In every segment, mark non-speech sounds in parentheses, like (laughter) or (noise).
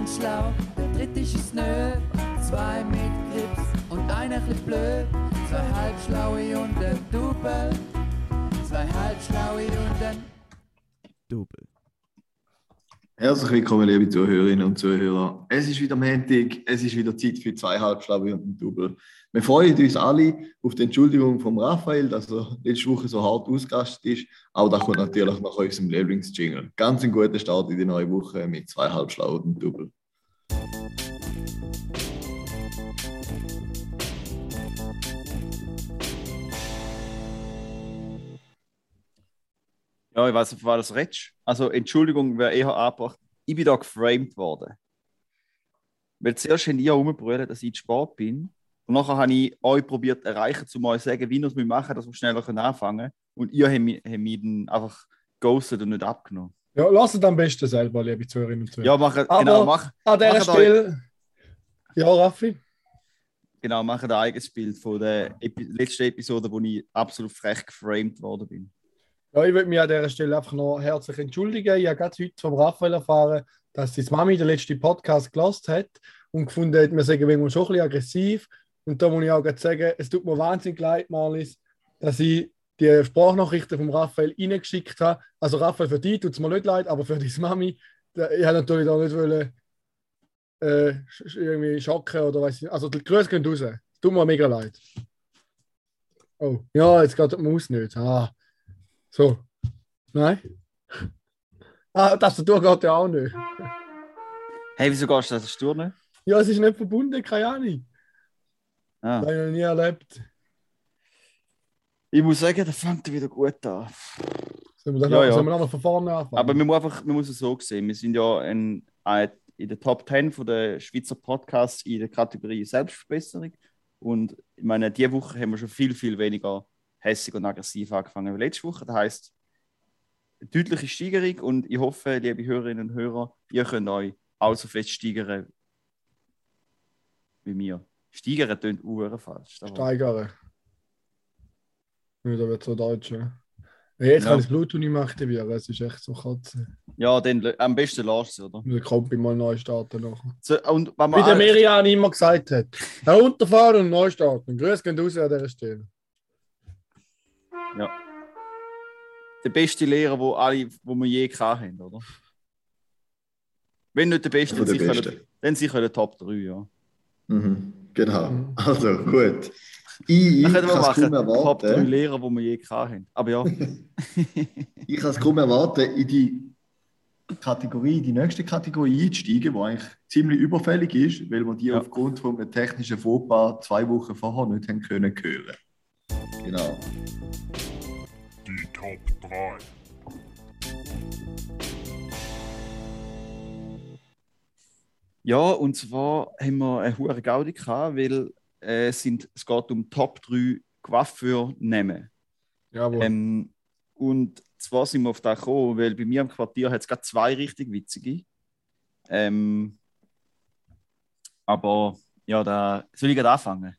einen schlau, der dritte ist nö. Zwei mit Grips und einer bisschen blöd. Zwei halbschlaue und ein Double. Zwei halbschlaue und ein Double. Herzlich willkommen, liebe Zuhörerinnen und Zuhörer. Es ist wieder Montag, es ist wieder Zeit für zwei Halbschlaue und ein Double. Wir freuen uns alle auf die Entschuldigung von Raphael, dass er letzte Woche so hart ausgerastet ist. Auch das kommt natürlich nach unserem Lieblingsjingle. Ganz ein guter Start in die neue Woche mit zwei Halbschlaue und ein Double. Ja, ich weiß nicht, war das redest. Also, Entschuldigung, wäre eher angebracht. Ich bin da geframed worden. Weil zuerst haben ihr rumgebrüllt, dass ich zu spät bin. Und nachher habe ich euch probiert erreichen, um euch zu sagen, wie ihr es machen dass wir schneller anfangen können. Und ihr habt mich, habt mich dann einfach ghostet und nicht abgenommen. Ja, lasst es am besten selber, liebe Zuhörerinnen und Zuhörer. Ja, mach, Aber genau, mach, An dieser macht euch- Stelle. Ja, Raffi. genau, mach ein eigenes Bild von der Epi letzten Episode, wo ich absolut frech geframed worden bin. Ja, ich würde mich an dieser Stelle einfach noch herzlich entschuldigen. Ich habe gerade heute vom Raphael erfahren, dass seine Mami den letzten Podcast gelost hat und gefunden hat, wir sagen manchmal schon ein bisschen aggressiv. Und da muss ich auch gerade sagen, es tut mir wahnsinnig leid, Marlies, dass ich die Sprachnachrichten vom Raphael reingeschickt habe. Also Raphael, für dich tut es mir nicht leid, aber für deine Mami, ich habe natürlich da nicht wollen, äh, irgendwie schocken oder weiß ich. Also die Grüße gehen raus. Tut mir mega leid. Oh, ja, jetzt geht die Maus nicht. Ah. So. Nein? Ah, das Tastatur geht ja auch nicht. Hey, wieso gehst du das Sturne? Ja, es ist nicht verbunden, keine Ahnung. Ah. Das habe ich noch nie erlebt. Ich muss sagen, das fängt wieder gut an. Sollen wir, dann Ja, noch, ja. Sollen wir noch von vorne anfangen? Aber man muss, einfach, man muss es so sehen. Wir sind ja in, ein- in der Top 10 von der Schweizer Podcasts in der Kategorie Selbstverbesserung. Und ich meine, diese Woche haben wir schon viel, viel weniger hässig und aggressiv angefangen als letzte Woche. Das heisst, eine deutliche Steigerung. Und ich hoffe, liebe Hörerinnen und Hörer, ihr könnt euch auch so fest steigern wie mir. Steigern klingt uhr falsch. Steigern. Ja, da wird so deutsch. Ja. Jetzt Ja. kann ich das Bluetooth nicht mehr aktivieren. Es ist echt so Katze. Ja, dann am besten lasst es, oder? Den Kompi mal neu starten. Nachher. So, Wie der Miriam immer gesagt hat. Herunterfahren und neu starten. Grüß gehen raus an dieser Stelle. Ja. Der beste Lehrer, wo alle, wo wir je haben, oder? Wenn nicht der beste, dann der sicher, Beste. der, dann sicher der Top 3, ja. Mhm. Genau. Also gut. Ich, ich kann es kaum machen, Top 3 erwarten. Lehrer, die wir je haben. Aber ja, (laughs) Ich kann es kaum erwarten, in die Kategorie, die nächste Kategorie einzusteigen, die eigentlich ziemlich überfällig ist, weil wir die Ja. aufgrund von einem technischen Fauxpas zwei Wochen vorher nicht haben können hören. Genau. Top 3. ja, und zwar haben wir eine hohe Gaudi gehabt, weil äh, es sind, es geht um Top 3 Coiffeur-Namen. Jawohl. Ähm, und zwar sind wir auf das gekommen, weil bei mir im Quartier hat es gerade zwei richtig witzige. Ähm, aber ja, da soll ich gerade anfangen.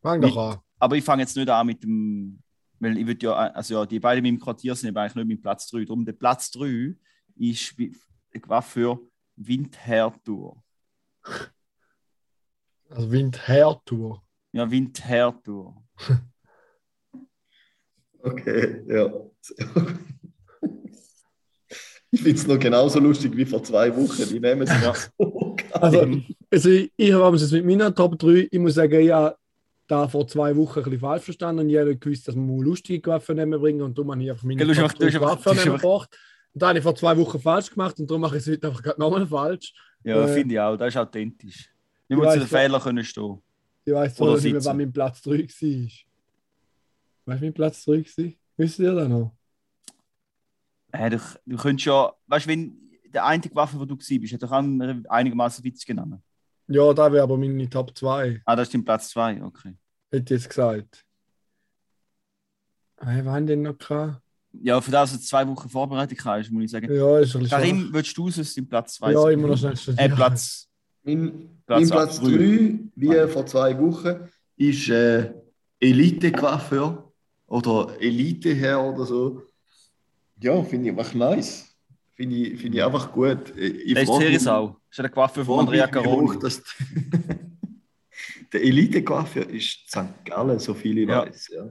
Fang mit- doch an. Aber ich fange jetzt nicht an mit dem, weil ich würde ja, also ja, die beiden in meinem Quartier sind aber eigentlich nicht mit Platz 3. Darum der Platz 3 ist wie- war für Windhertour. Also Wind-Her-Tour. Ja, Windhertour. (laughs) Okay, ja. Ich finde es noch genauso lustig wie vor zwei Wochen. Die nehmen es Ja. Also, also ich, ich habe es mit meiner Top 3. Ich muss sagen, ja, da vor zwei Wochen ein bisschen falsch verstanden und ich habe gewusst, dass man lustige Waffen bringen und darum habe ich einfach meine Gell, du hast Top einfach- du hast 3 einfach- du hast Waffen gebracht. Und da habe ich vor zwei Wochen falsch gemacht und darum mache ich es heute einfach nochmal falsch. Ja, Äh, finde ich auch. Das ist authentisch. Ich muss zu den ja. Fehlern können stehen. Ich weiß Oder zwar nicht mehr, wann mein Platz 3 war. Weißt du, mein Platz 3 war? Wisst ihr das noch? Äh, du, du könntest ja, weißt du, wenn der einzige Waffe, wo du gewesen bist, hat doch einigermaßen witzig genannt. Ja, da wäre aber meine Top 2, Ah, das ist dein Platz 2, okay. hätte ich jetzt gesagt. Hey, wann denn noch gehabt? Ja, für das, dass du zwei Wochen Vorbereitung hast, muss ich sagen. Ja, ist ein bisschen Karim, willst du es im Platz 2 schwach. Ja, immer noch schnell Äh, studieren. Platz. Mein Platz mein Platz drei. 3, wie vor zwei Wochen, ist äh, Elite-Coiffeur oder Elite-Herr oder so. Ja, finde ich einfach nice. Finde ich, finde ich einfach gut. Ich Der ist Serisau. Das ist ja der Coiffeur von Andrea Caroni. das (laughs) Der Elite-Coiffeur ist St. Gallen, so viel ich Ja. weiß. Ja.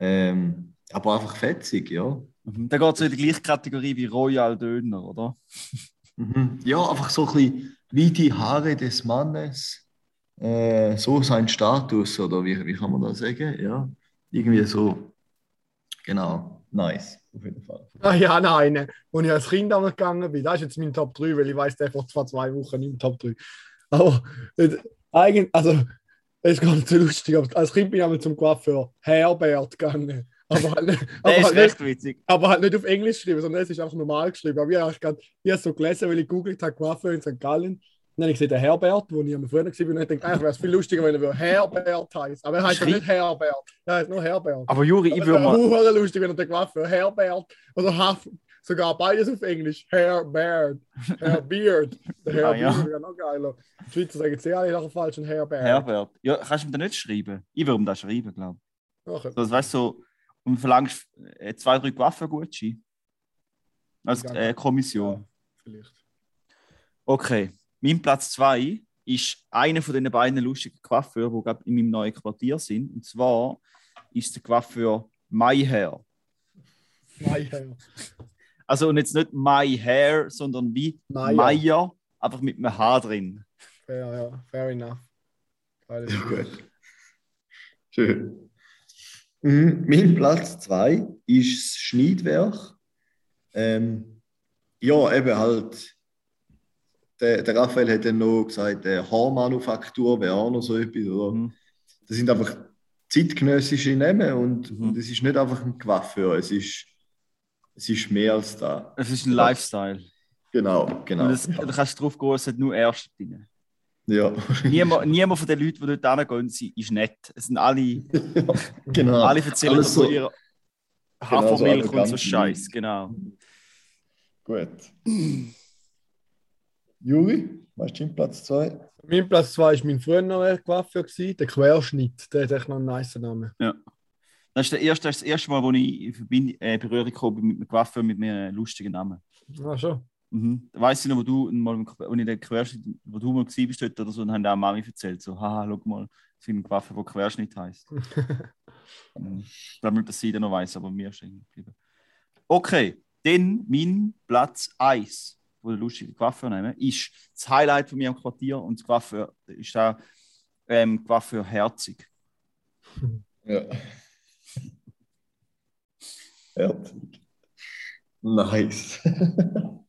Ähm, aber einfach fetzig, ja. Mhm. Der geht so in die gleiche Kategorie wie Royal Döner, oder? Mhm. Ja, einfach so ein bisschen wie die Haare des Mannes, äh, so sein Status, oder wie, wie kann man das sagen? Ja, irgendwie so. Genau, nice, auf jeden Fall. Ah ja, nein, wo ich als Kind damals gegangen bin, das ist jetzt mein Top 3, weil ich weiß, der vor zwei, zwei Wochen nicht im Top 3. Aber äh, eigentlich, also, es ist ganz so lustig, aber als Kind bin ich einmal zum Coiffeur Herbert gegangen. Aber halt, nicht- (laughs) aber, halt nicht, recht witzig. aber halt nicht auf Englisch geschrieben, sondern es ist einfach normal geschrieben. Aber ich habe gerade- ich habe so gelesen, weil ich googelt habe, Coiffeur in St. Gallen. Dann habe ich gesehen, Herbert, wo ich am früher war, und ich dachte, eigentlich wäre es viel lustiger, wenn er Herbert heißt. Aber er heißt ja nicht Herbert, er heißt nur Herbert. Aber Juri, ich Es würde wäre mal. hure lustig, wenn er den Coiffeur Herbert oder Haf, sogar beides auf Englisch. Herbert, Herbeard. Der Ah, ja. Herbeard wäre noch geiler. Die Schweizer sagen jetzt alle nachher falsch und Herbert. Herbert. Ja, kannst du ihm da nicht schreiben? Ich würde ihm das schreiben, glaube ich. Nachher. Das weißt du, so, und verlangst äh, zwei, drei Waffengutscheine. Als Ja. äh, Kommission. Vielleicht. Okay. Mein Platz zwei ist einer von den beiden lustigen Coiffeurs, die gerade in meinem neuen Quartier sind. Und zwar ist der Coiffeur My Hair. Nein, Herr. Also und jetzt nicht My Hair, sondern wie Meier. Meier, einfach mit einem Haar drin. Fair, ja, fair enough. Geiles Ja, gut. Schön. Mhm. Mein Platz 2 ist das Schneidwerk. Ähm, ja, eben halt. Der, der Raphael hat dann noch gesagt, äh, Haarmanufaktur wäre auch noch so etwas. Oder? Mhm. Das sind einfach zeitgenössische Namen und, Mhm. und es ist nicht einfach ein Coiffeur, es ist, es ist mehr als das. Es ist ein Ja. Lifestyle. Genau, genau. Und das, da kannst du drauf gehen, es hat nur Ärzte drin. ja. Niemand, niemand von den Leuten, die dort hingehen, ist nett. Es sind alle, (laughs) genau. alle erzählen Alles von so- ihrer so Hafermilch und so arrogant. Scheiß, genau. Gut. (clears throat) Juri, was ist dein Platz 2? Mein Platz 2 war mein früherer Coiffeur, der Querschnitt. Der hat echt noch einen nice Namen. Das ist, der erste, das ist das erste Mal, wo ich in äh, Berührung bin mit einem Coiffeur mit einem lustigen Namen. Ah, schon. Mhm. Da weiss ich noch, wo du mal, wo ich den Querschnitt, wo du mal gewesen bist dort oder so, und haben auch Mami erzählt, so, haha, schau mal, es gibt einen Coiffeur, der Querschnitt heisst. Mhm. (laughs) Ich glaube nicht, dass sie den noch weiss, aber mir ist hängen geblieben. Okay, dann mein Platz 1, wo der lustige Coiffeur nehmen, ist das Highlight von mir am Quartier und das Coiffeur ist da ähm, Coiffeur Herzig. Ja. Herzig. Nice. (laughs)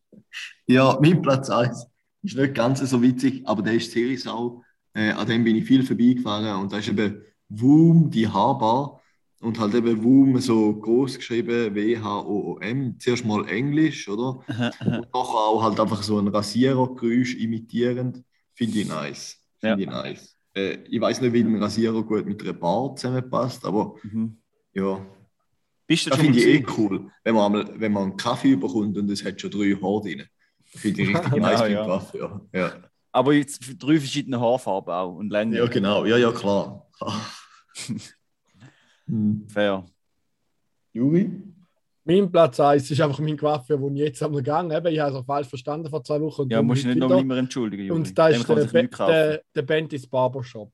ja, mein Platz 1 ist nicht ganz so witzig, aber der ist Serisau. Äh, an dem bin ich viel vorbeigefahren und da ist eben Woom, die Haarbar. Und halt eben Woom so groß geschrieben, W-H-O-O-M. Zuerst mal Englisch, oder? Und nachher auch halt einfach so ein Rasierergeräusch imitierend. Finde ich nice. Finde ich nice. Äh, ich weiß nicht, wie ein Rasierer gut mit einer Bar zusammenpasst, aber Mhm. ja, Bist du das finde ich eh cool. Wenn man, einmal, wenn man einen Kaffee bekommt und es hat schon drei Haare drin. Finde ich richtig (laughs) Genau, nice beim ja. Kaffee. Ja. Ja. Aber jetzt drei verschiedene Haarfarben auch und Längen. ja, genau. Ja, ja, klar. (laughs) Hm. Fair. Juri? Mein Platz 1 ist einfach mein Coiffeur, den ich jetzt am Gang habe. Ich habe es auch falsch verstanden vor zwei Wochen. und Ja, musst du heute nicht noch mehr entschuldigen, Juri. Und da ist der, Be der, der Bentis Barbershop.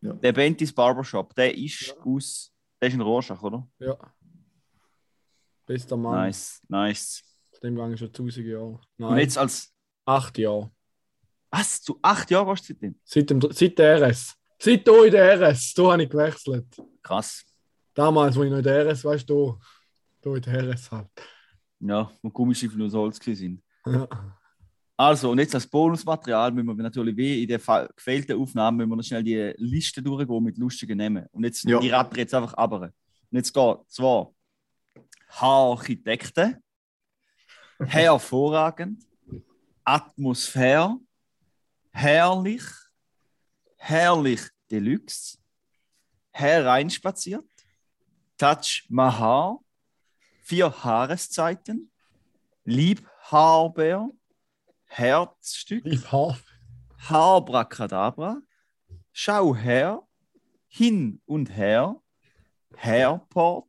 Der Bentis Barbershop, der ist Ja. aus. Der ist in Rorschach, oder? Ja. Bester Mann. Nice, nice. Dem Gang ist schon 1000 Jahre. Und Nein, jetzt als. acht Jahre. Was? Du acht Jahre warst du seitdem? Seit, dem, seit der RS. Seit hier in der RS. Da habe ich gewechselt. Krass. Damals, wo ich noch in der RS, weißt du, da in der RS halt. Ja, wo Gummistiefel nur Holz sind. Ja. Also, und jetzt als Bonusmaterial müssen wir natürlich wie in der gefehlten Aufnahme müssen wir noch schnell die Liste durchgehen mit lustigen Namen. Und jetzt, Ja. die ratter jetzt einfach ab. Und jetzt geht zwar Haararchitekten, (laughs) hervorragend, Atmosphäre, herrlich, herrlich Deluxe, hereinspaziert, Touch Mahar, vier Haareszeiten, Liebhaber, Herzstück, Lieb Haar. Haarbracadabra, Schau her, hin und her, Hairport,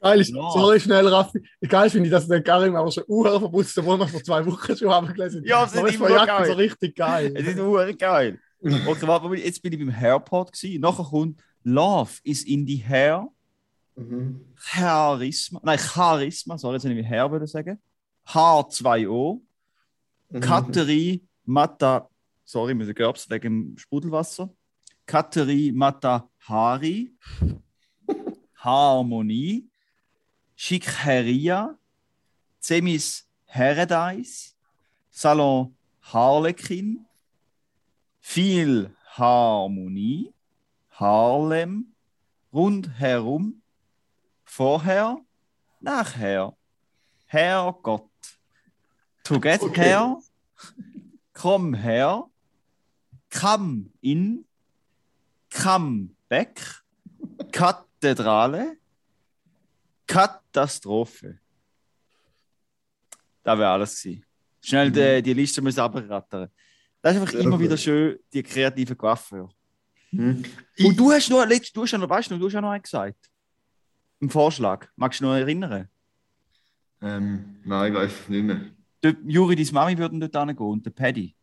Geil ist, Ja. sorry, schnell, Raffi. Geil finde ich, dass der Karim aber schon Uhr verputzt, obwohl wir vor zwei Wochen schon haben gelesen. Ja, es ist immer Jacke so geil. richtig geil. Es ist nur geil. Okay, warte jetzt bin ich beim Hairpod gewesen. Nachher kommt Love is in the hair. Mhm. Charisma. Nein, Charisma. Sorry, jetzt habe ich Hair würde sagen. H2O. Mhm. Kateri Mata. Sorry, müssen Gerbs wegen Sprudelwasser. Kateri Matahari. (laughs) Harmonie. Schikheria. Zemis Heredais. Salon Harlekin. Viel Harmonie. Harlem. Rundherum. Vorher. Nachher. Herrgott. Together. Okay. Komm her. Come in. Come back. Kathedrale. Katastrophe. Das wäre alles gewesen. Schnell die, die Liste müssen abrattern. Das ist einfach Sehr immer gut. wieder schön, die kreativen Coiffeur. Mhm. Und du hast noch, letzt- du hast ja noch, weißt du, du hast ja noch einen gesagt. Im Vorschlag. Magst du dich noch erinnern? Ähm, nein, ich weiß es nicht mehr. Der Juri, deine Mami würden dort hingehen und der Paddy.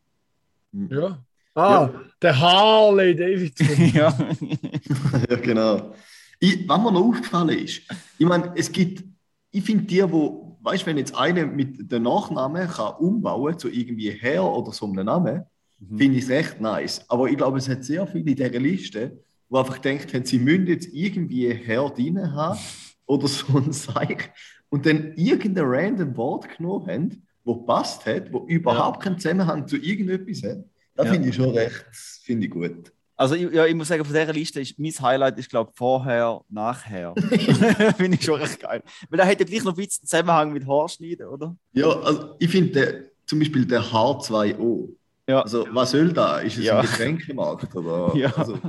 Ja. Ah, der Harley Davidson. (laughs) ja. (laughs) ja, genau. Ich, was mir noch aufgefallen ist, ich meine, es gibt, ich finde die, wo, weißt du, wenn jetzt einer mit dem Nachnamen kann umbauen zu irgendwie Herr oder so einem Namen, Mhm. finde ich es recht nice. Aber ich glaube, es hat sehr viele in dieser Liste, die einfach gedacht haben, sie müssen jetzt irgendwie Herr drin haben (laughs) oder so ein Zeich und dann irgendein random Wort genommen haben, wo passt hat, wo überhaupt keinen Zusammenhang zu irgendetwas hat. Das Ja. finde ich schon recht, finde ich gut. Also ich, ja, ich muss sagen, von dieser Liste ist mein Highlight, ist glaube vorher, nachher. (laughs) (laughs) Finde ich schon recht geil. Weil da hat ja gleich noch ein bisschen Zusammenhang mit Haarschneiden, oder? Ja, also ich finde zum Beispiel der H2O. Ja. Also was soll da? Ist es Ja. ein Getränkemarkt? Oder? (laughs) Ja. Also,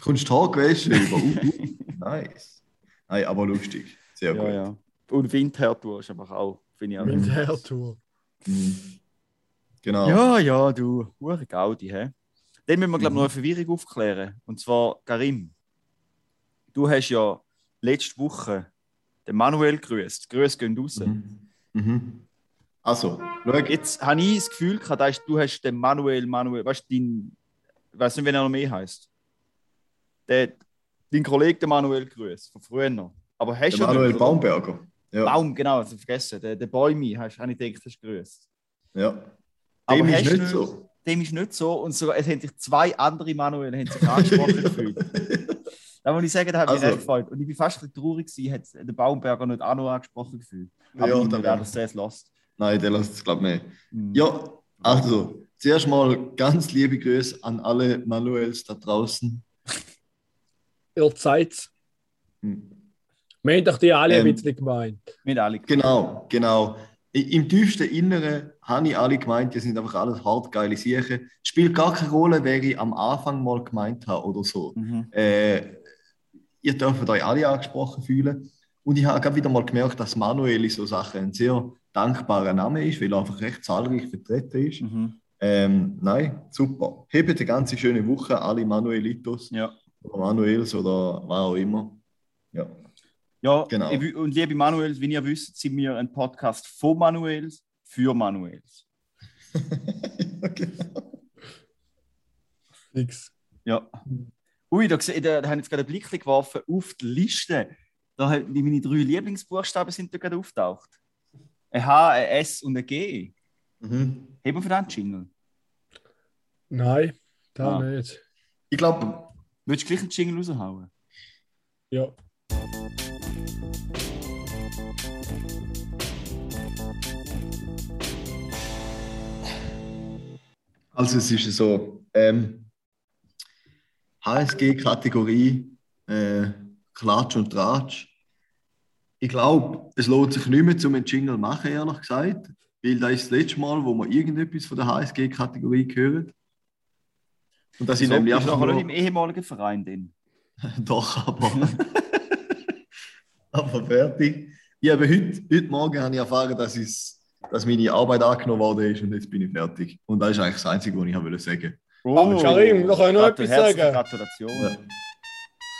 kommst du Haar gewaschen über? Uh, uh, nice. Nein, aber lustig. Sehr Ja, gut. ja. Und Windhertour ist einfach auch, finde ich auch. Mit der Tour. Mhm. Genau. Ja, ja, du, hure Gaudi, hä? Dann müssen wir, glaube ich, Mhm. noch eine Verwirrung aufklären. Und zwar, Karim, du hast ja letzte Woche den Manuel grüßt. Grüße gehen raus. Mhm. Mhm. Also, schau, Jetzt habe ich das Gefühl gehabt, dass du hast den Manuel, Manuel, weißt du, dein, ich weiß nicht, wie er noch mehr heißt. Der, dein Kollege, der Manuel grüßt, von früher noch. Aber hast der du Manuel? Baumberger. Ja. Baum, genau, also vergessen. Der, der Bäumi, hast habe ich gedacht, hast du grüßt. ja. Aber Dem ist hast nicht du- so. Dem ist nicht so. Und sogar, es haben sich zwei andere Manuel haben sich angesprochen (laughs) gefühlt. Da muss ich sagen, da habe ich mich Also- recht gefreut. Und ich bin fast ein bisschen traurig gewesen, hat der Baumberger nicht auch noch angesprochen gefühlt. Aber Ja, ja, dann- dann das sehr lost. Nein, der lässt es, glaube ich, nicht. Mhm. Ja, also, zuerst mal ganz liebe Grüße an alle Manuels da draußen. Ihr seid's. Hm. Wir haben doch die alle Ähm. ein bisschen gemeint. Mit alle. Genau, genau. Im tiefsten Inneren habe ich alle gemeint, die sind einfach alles hart geile Siechen. Spielt gar keine Rolle, wer ich am Anfang mal gemeint habe oder so. Mhm. Äh, ihr dürft euch alle angesprochen fühlen. Und ich habe gerade wieder mal gemerkt, dass Manuel in so Sachen ein sehr dankbarer Name ist, weil er einfach recht zahlreich vertreten ist. Mhm. Ähm, nein, super. Hebt eine ganz schöne Woche, alle Manuelitos Ja. oder Manuels oder was auch immer. Ja. Ja, Genau. und liebe Manuels, wie ihr wisst, sind wir ein Podcast von Manuels für Manuels. (laughs) genau. Nix. Ja. Ui, da, da, da haben jetzt gerade einen Blick geworfen auf die Liste. Da die- meine drei Lieblingsbuchstaben sind da gerade auftaucht. Ein H, ein S und ein G. Mhm. Haben wir für den Jingle? Nein, da Ah. nicht. Ich glaube, Willst du gleich einen Jingle raushauen? Ja. Also es ist so, ähm, HSG-Kategorie, äh, Klatsch und Tratsch. Ich glaube, es lohnt sich nicht mehr, zum einen Jingle machen, ehrlich gesagt. Weil das ist das letzte Mal, wo wir irgendetwas von der HSG-Kategorie hören. Und das sind So, nämlich einfach nur, nicht im ehemaligen Verein drin. (laughs) Doch, aber. (laughs) aber fertig. Ich habe heute, heute Morgen habe ich erfahren, dass, es, dass meine Arbeit angenommen worden ist und jetzt bin ich fertig. Und das ist eigentlich das Einzige, was ich habe sagen Oh, Karim, da kann ich noch etwas sagen. Gratulation. Ja.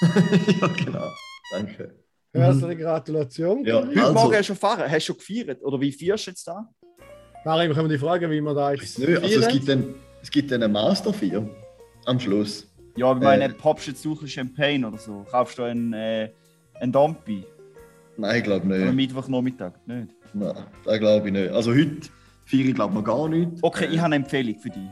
(laughs) ja, genau. Danke. Herzliche Gratulation. Ja. Heute Also- Morgen hast du schon gefahren. Hast du schon gefeiert? Oder wie feierst du jetzt da? Nachher bekommen wir die Frage, wie wir da jetzt nicht, also es gibt dann, es gibt dann eine Master 4 am Schluss. Ja, ich meine, Äh. poppst du jetzt Champagne oder so? Kaufst du einen, äh, einen Dompi? Nein, ich glaube Am nicht. Mittwochnachmittag? Nicht? Nein, das glaube ich nicht. Also heute feiere ich glaube ich gar nicht. Okay, ich Äh, habe eine Empfehlung für dich.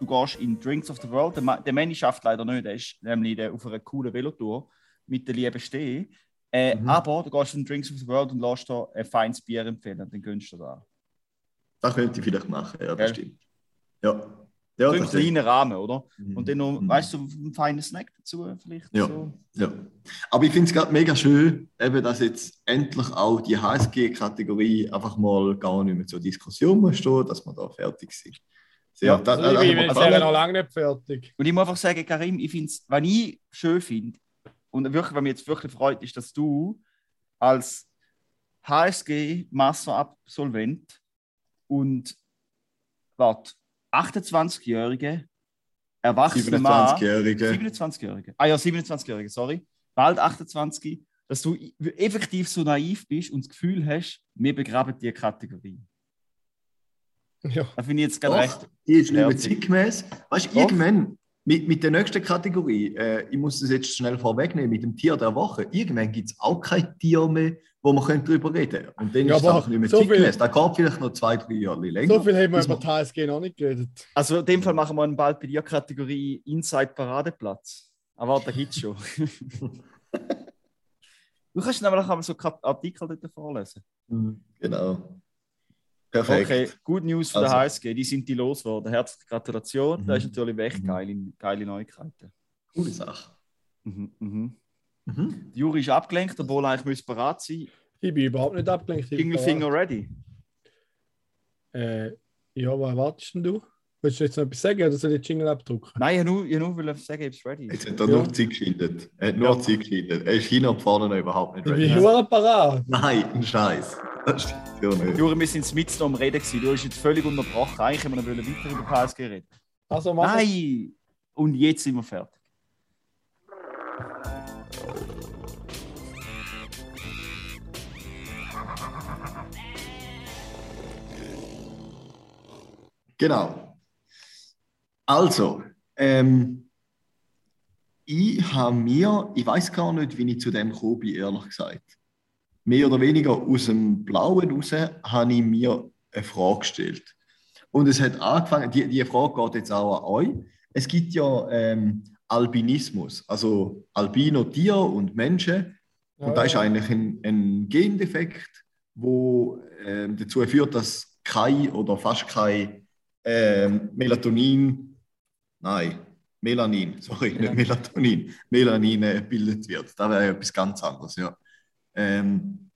Du gehst in Drinks of the World. Der, Ma der Manny schafft leider nicht. Der ist nämlich der- auf einer coolen Velotour mit der lieben Steh. Äh, Mhm. Aber du gehst in Drinks of the World und lässt da ein feines Bier empfehlen. Dann gönnst du da. Das könnte ich vielleicht machen, ja, das Gell? stimmt. Ja. Ja, So im kleinen Rahmen, oder? Mhm. Und dann noch, Mhm. weißt du, einen feinen Snack dazu vielleicht? Ja. So. Ja. Aber ich finde es gerade mega schön, eben, dass jetzt endlich auch die HSG-Kategorie einfach mal gar nicht mehr zur Diskussion muss stehen, dass wir da fertig sind. Sehr, Ja, das, Also, ich bin gefallen. noch lange nicht fertig. Und ich muss einfach sagen, Karim, ich finde es, was ich schön finde, und wirklich, was mich jetzt wirklich freut, ist, dass du als HSG-Master-Absolvent und warte, 28-jährige erwachsene Mann, 27-Jährige. 27-jährige, ah ja, 27-jährige, sorry, bald 28, dass du effektiv so naiv bist und das Gefühl hast, wir begraben die Kategorie. Ja. Da finde ich jetzt gerade recht. Die ist nicht mehr zeitgemäß. Weißt du, irgendwann mit, mit der nächsten Kategorie, äh, ich muss das jetzt schnell vorwegnehmen, mit dem Tier der Woche, irgendwann gibt es auch kein Tier mehr, wo man könnte darüber reden könnte. Und dann Ja, ist es einfach nicht mehr so viel- zeitgemäß. Da geht vielleicht noch zwei, drei Jahre länger. So viel haben wir über HSG noch nicht geredet. Also in dem Fall machen wir einen bald bei dir Kategorie Inside Paradeplatz. Aber warte, da gibt's schon. (laughs) du kannst nämlich auch mal so Artikel dort vorlesen. Genau. Perfekt. Okay, good News für Also. der HSG, die sind die losgeworden. Herzliche Gratulation. Mhm. Das ist natürlich echt Mhm. geile, geile Neuigkeiten. Coole Sache. Mhm, mhm. Mhm. Juri ist abgelenkt, obwohl er eigentlich müsste bereit sein. Ich bin überhaupt nicht abgelenkt. ich Finger ready. Äh, ja, was erwartest denn du? Willst du jetzt noch etwas sagen oder soll ich den Jingle abdrucken? Nein, ich nur, ich nur wollen sagen, ich bin ready. Jetzt hat er Ja. nur Zeit geschindet. Er hat nur Ja. Zeit geschindet. Er ist hinten und vorne noch überhaupt nicht Ich ready. bin nur parat. Nein, ein Scheiß. Das stimmt ja nicht. Juri, wir sind mitten am Reden gewesen. Du hast jetzt völlig unterbrochen. Eigentlich haben wir noch wollen weiter über die HSG reden. Also. Nein! Und jetzt sind wir fertig. Genau. Also, ähm, ich habe mir, ich weiß gar nicht, wie ich zu dem gekommen bin, ehrlich gesagt. Mehr oder weniger aus dem Blauen raus habe ich mir eine Frage gestellt. Und es hat angefangen, die, die Frage geht jetzt auch an euch. Es gibt ja ähm, Albinismus, also Albino Tier und Menschen. Und da ist eigentlich ein, ein Gendefekt, wo ähm, dazu führt, dass kein oder fast kein ähm, Melatonin, nein, Melanin, (laughs) sorry, nicht Melatonin, Melanin äh, gebildet wird. Das wäre ja etwas ganz anderes, ja. Ähm,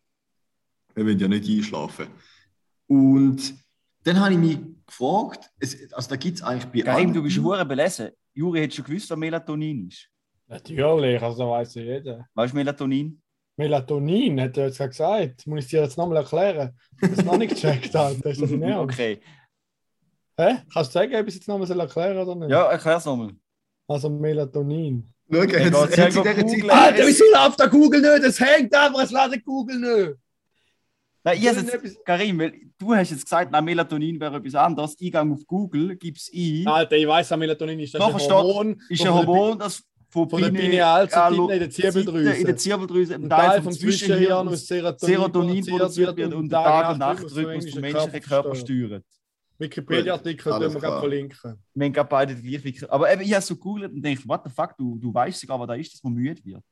wir wollen ja nicht einschlafen. Und dann habe ich mich gefragt, es, also da gibt es eigentlich bei Geheim, allen- du bist hure belesen. Juri, hättest du gewusst, was Melatonin ist? Natürlich, also weiß ja jeder. Weißt du Melatonin? Melatonin, hat er jetzt gesagt. Muss ich dir jetzt nochmal erklären? (laughs) Das ist noch nicht gecheckt, Alter. Ist das? Okay. Hä? Kannst du sagen, ob ich es jetzt nochmal erklären soll oder nicht? Ja, erklär's nochmal. Also Melatonin. Schau, hat, sie Alter, wieso läuft der Google nicht? Es hängt einfach, es lädt Google nicht. Nein, ich jetzt, Karim, weil du hast jetzt gesagt, na, Melatonin wäre etwas anderes. Ich gehe auf Google, gib's ein. Alter, ich weiß, Melatonin ist. Das ein Hormon. ist ein Hormon, das von, von der Pine- Pinealzeptine Allo- in der Zirbeldrüse. In der Zirbeldrüse, Ein im Teil vom Zwischenhirn Serotonin, Serotonin, produziert wird und den Tag- und Nachtrhythmus vom menschlichen Körper steuert. Wikipedia-Artikel können wir gerade verlinken. Wir haben gerade beide die gleiche. Aber eben, ich habe so gegoogelt und denke, what the fuck, du, du weißt sogar, was da ist, dass man müde wird.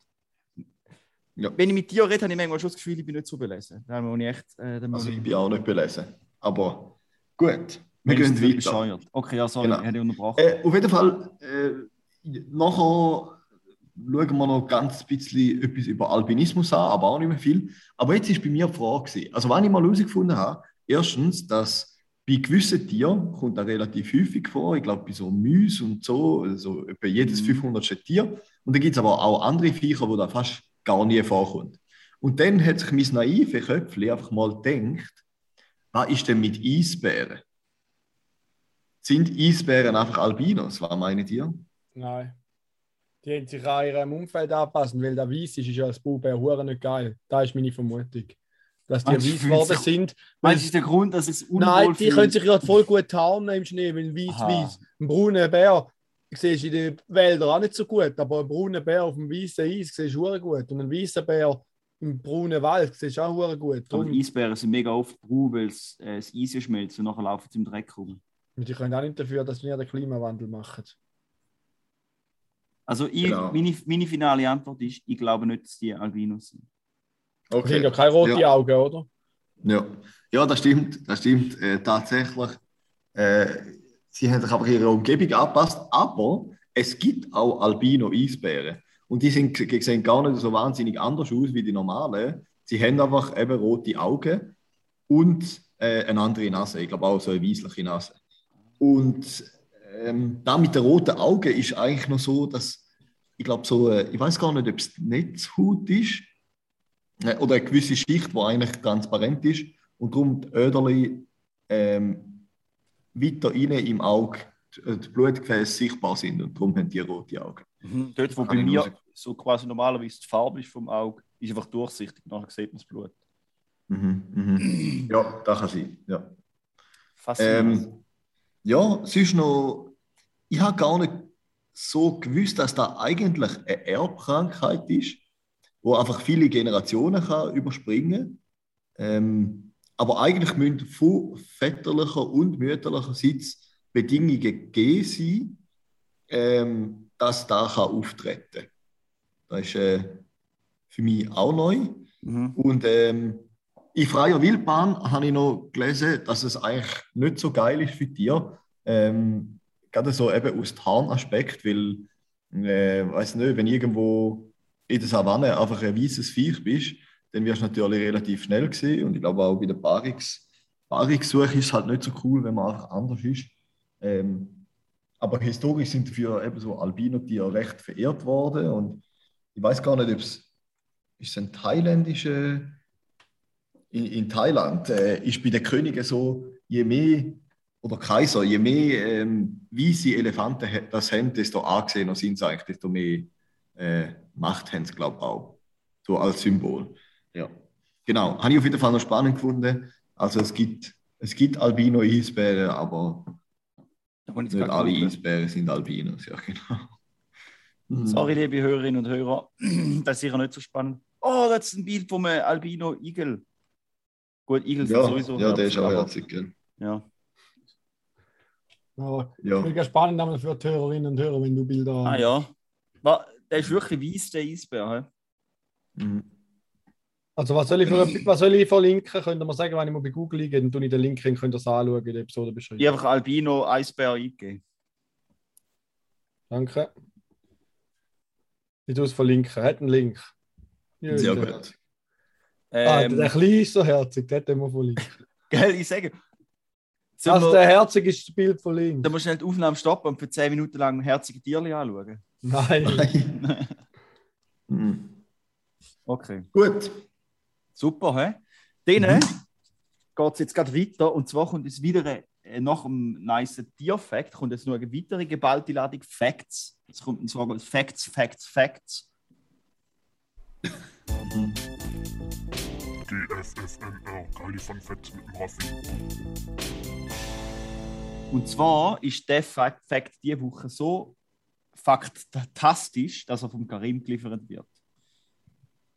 Ja. Wenn ich mit dir rede, habe ich manchmal schon das Gefühl, ich bin nicht so belesen. Da muss ich echt. Äh, Also ich bin auch nicht belesen. Aber gut, wir gehen sind weiter. bescheuert. Okay, ja, sorry, Genau. ich hätte unterbrochen. Äh, auf jeden Fall, äh, nachher schauen wir noch ganz bisschen etwas über Albinismus an, aber auch nicht mehr viel. Aber jetzt ist bei mir die Frage, gewesen. also was ich mal herausgefunden habe, erstens, dass bei gewissen Tieren kommt das relativ häufig vor, ich glaube bei so Müs und so, also etwa jedes Mhm. 500. Tier. Und dann gibt es aber auch andere Viecher, wo da fast gar nie vorkommt. Und dann hat sich mein naive Köpfchen einfach mal gedacht, was ist denn mit Eisbären? Sind Eisbären einfach Albinos? Was meint ihr? Nein. Die haben sich an ihrem Umfeld anpassen, weil der Weiss ist, ist ja als hure nicht geil. Das ist meine Vermutung. Dass die Meinst weiß fühlt geworden sind. Meinst du, das ist der Grund, dass es unwohl Nein, die fühlt? können sich ja voll gut tarnen im Schnee, weil ein weiß weiß. Ein brauner Bär siehst du in den Wäldern auch nicht so gut, aber ein brauner Bär auf dem weißen Eis siehst du hure gut. Und ein weißer Bär im braunen Wald siehst du auch hure gut. Aber Darum, die Eisbären sind mega oft braun, weil es, äh, das Eis schmilzt und nachher laufen sie im Dreck rum. und die können auch nicht dafür, dass wir den Klimawandel machen. Also ich, Genau. meine, meine finale Antwort ist, ich glaube nicht, dass die Albinos sind. Die haben ja keine roten Ja. Augen, oder? Ja, ja das stimmt. Das stimmt äh, tatsächlich. Äh, sie haben sich aber ihre Umgebung angepasst, aber es gibt auch Albino-Eisbären. Und die, sind, sehen gar nicht so wahnsinnig anders aus wie die normalen. Sie haben einfach eben rote Augen und äh, eine andere Nase. Ich glaube auch so eine weissliche Nase. Und ähm, da mit den roten Augen ist eigentlich noch so, dass ich glaube so, äh, ich weiß gar nicht, ob es Netzhaut ist oder eine gewisse Schicht, die eigentlich transparent ist und darum die Öderli ähm, weiter rein im Auge die die Blutgefäße sichtbar sind und darum haben die rote Augen. Dort, wo bei mir raus- so quasi normalerweise die Farbe ist vom Auge, ist einfach durchsichtig, nachher sieht man das Blut. Mhm, mhm. (clears throat) Ja, das kann sein. Ja. Faszinierend. Ähm, ja, es ist noch, ich habe gar nicht so gewusst, dass da eigentlich eine Erbkrankheit ist, wo einfach viele Generationen kann überspringen ähm, Aber eigentlich müssen von väterlicher und mütterlicherseits Bedingungen gegeben sein, ähm, dass da kann auftreten kann. Das ist äh, für mich auch neu. Mhm. Und ähm, in freier Wildbahn habe ich noch gelesen, dass es eigentlich nicht so geil ist für Tiere. Ähm, gerade so eben aus Tarnaspekt, weil, äh, weiß nicht, wenn irgendwo in der Savanne einfach ein weißes Viech bist, dann wirst du natürlich relativ schnell gesehen. Und ich glaube auch bei der Paarungs Paarungssuche ist es halt nicht so cool, wenn man einfach anders ist. Ähm, aber historisch sind dafür eben so Albino-Tiere recht verehrt worden. Und ich weiß gar nicht, ob es ein thailändischer in, in Thailand äh, ist bei den Königen so, je mehr oder Kaiser, je mehr ähm, weiße Elefanten das haben, desto angesehener sind sie eigentlich, desto mehr äh, Macht haben sie, glaube ich, auch. So als Symbol. Ja. Genau. Habe ich auf jeden Fall noch spannend gefunden. Also es gibt, es gibt Albino-Eisbären, aber nicht alle. Eisbären sind Albinos. Ja, genau. (laughs) Sorry, liebe Hörerinnen und Hörer, (clears throat) das ist sicher nicht so spannend. Oh, das ist ein Bild vom äh, Albino-Igel. Gut, Igel sind Ja, sowieso. ja, der ist auch aber- herzig. Gell? Ja. Aber Ja. mega spannend einmal für die Hörerinnen und Hörer, wenn du Bilder Ah ja. Der ist wirklich weiß, der Eisbär. Mhm. Also was soll ich, für, was soll ich verlinken? Könnt ihr mir sagen, wenn ich mal bei Google eingehe, dann tue ich den Link hin, könnt ihr es anschauen in der Episodenbeschreibung. Ich habe einfach Albino-Eisbär eingegeben. Danke. Ich tue es verlinken. Hat einen Link. Ja, Sehr gut. Ah, Ähm, der Kleine ist so herzig, der hat immer verlinkt. (laughs) gell, ich sage. Also wir, der herzig ist das Bild von links. dann musst du schnell die Aufnahme stoppen und für 10 Minuten lang herzige Tierchen anschauen. Nein. Nein. Mhm. Okay. Gut. Super, hä? Dann geht es jetzt gerade weiter und zwar kommt es wieder äh, nach dem nice Tier-Fact, kommt jetzt noch eine weitere geballte Ladung Facts. Es kommt und zwar Facts, Facts, Facts. GFFNR, geile Fun Facts mit dem Raffi. Und zwar ist der Fact, Fact diese Woche so faktastisch, dass er vom Karim geliefert wird.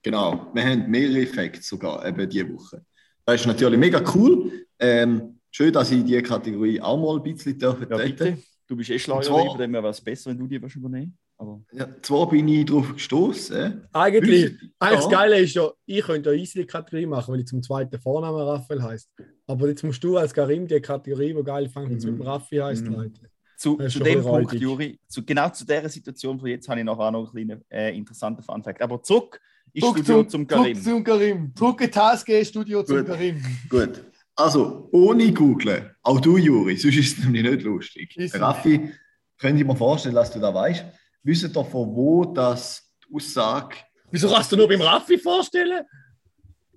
Genau, wir haben mehrere Facts sogar eben diese Woche. Das ist natürlich mega cool. Ähm, schön, dass ich diese Kategorie auch mal ein bisschen Ja, bitte. Du bist eh schlauer, von dem wäre es besser, wenn du die übernehmen Aber ja, Zwar bin ich darauf gestoßen. Eigentlich, eigentlich das Ja. Geile ist ja, ich könnte eine easy Kategorie machen, weil ich zum zweiten Vornamen Raphael heißt. Aber jetzt musst du als Karim die Kategorie, die geil fängt, Mhm. mit dem Raffi heißt, Mhm. leiten. Zu, zu dem Punkt, räudig. Juri, zu, genau zu dieser Situation von jetzt habe ich nachher noch einen kleinen äh, interessanten Fun-Fact. Aber zurück ins Studio zum, Karim. Zurück zum Karim. Zurück in TSG Studio zum Gut. Karim. Gut. Also, ohne googlen, auch du, Juri, sonst ist es nämlich nicht lustig. Ist. Raffi, könnte ich mir vorstellen, dass du da weißt. Wisst ihr von wo das die Aussage. Wieso kannst du nur beim Raffi vorstellen?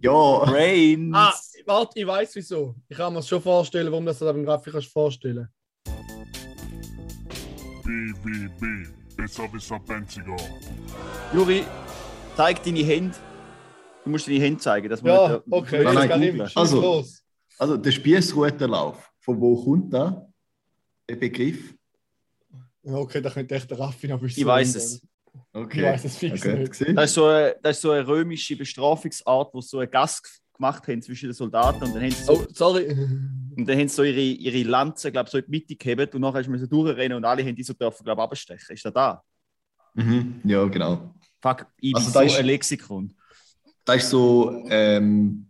Ja, Brains. Ah, warte, ich weiß wieso. Ich kann mir schon vorstellen, warum das beim Raffi kannst vorstellen. BWB, Besser, besser, Benziger. Juri, zeig deine Hände. Du musst deine Hände zeigen, dass wir Ja, nicht- okay. Nein, jetzt nein, kann ich googeln. schieß Also- los. Also der Spießrutenlauf, von wo kommt da der Begriff? Ja, Okay, da könnte echt der Raffi noch wissen. Ich weiß es. Okay. Ich weiß es fix okay. nicht. gesehen? Das ist, so eine, das ist so eine römische Bestrafungsart, wo so einen Gas g- gemacht haben zwischen den Soldaten und dann haben sie so, Oh, sorry. und dann haben sie so ihre, ihre Lanze, glaube so in die Mitte gehebt und nachher musst du durchrennen und alle haben die so dürfen, glaube ich, abstechen. Ist das da? Mhm. Ja, genau. Fuck, ich Also bin da so ist- ein Lexikon. Das ist so, ähm,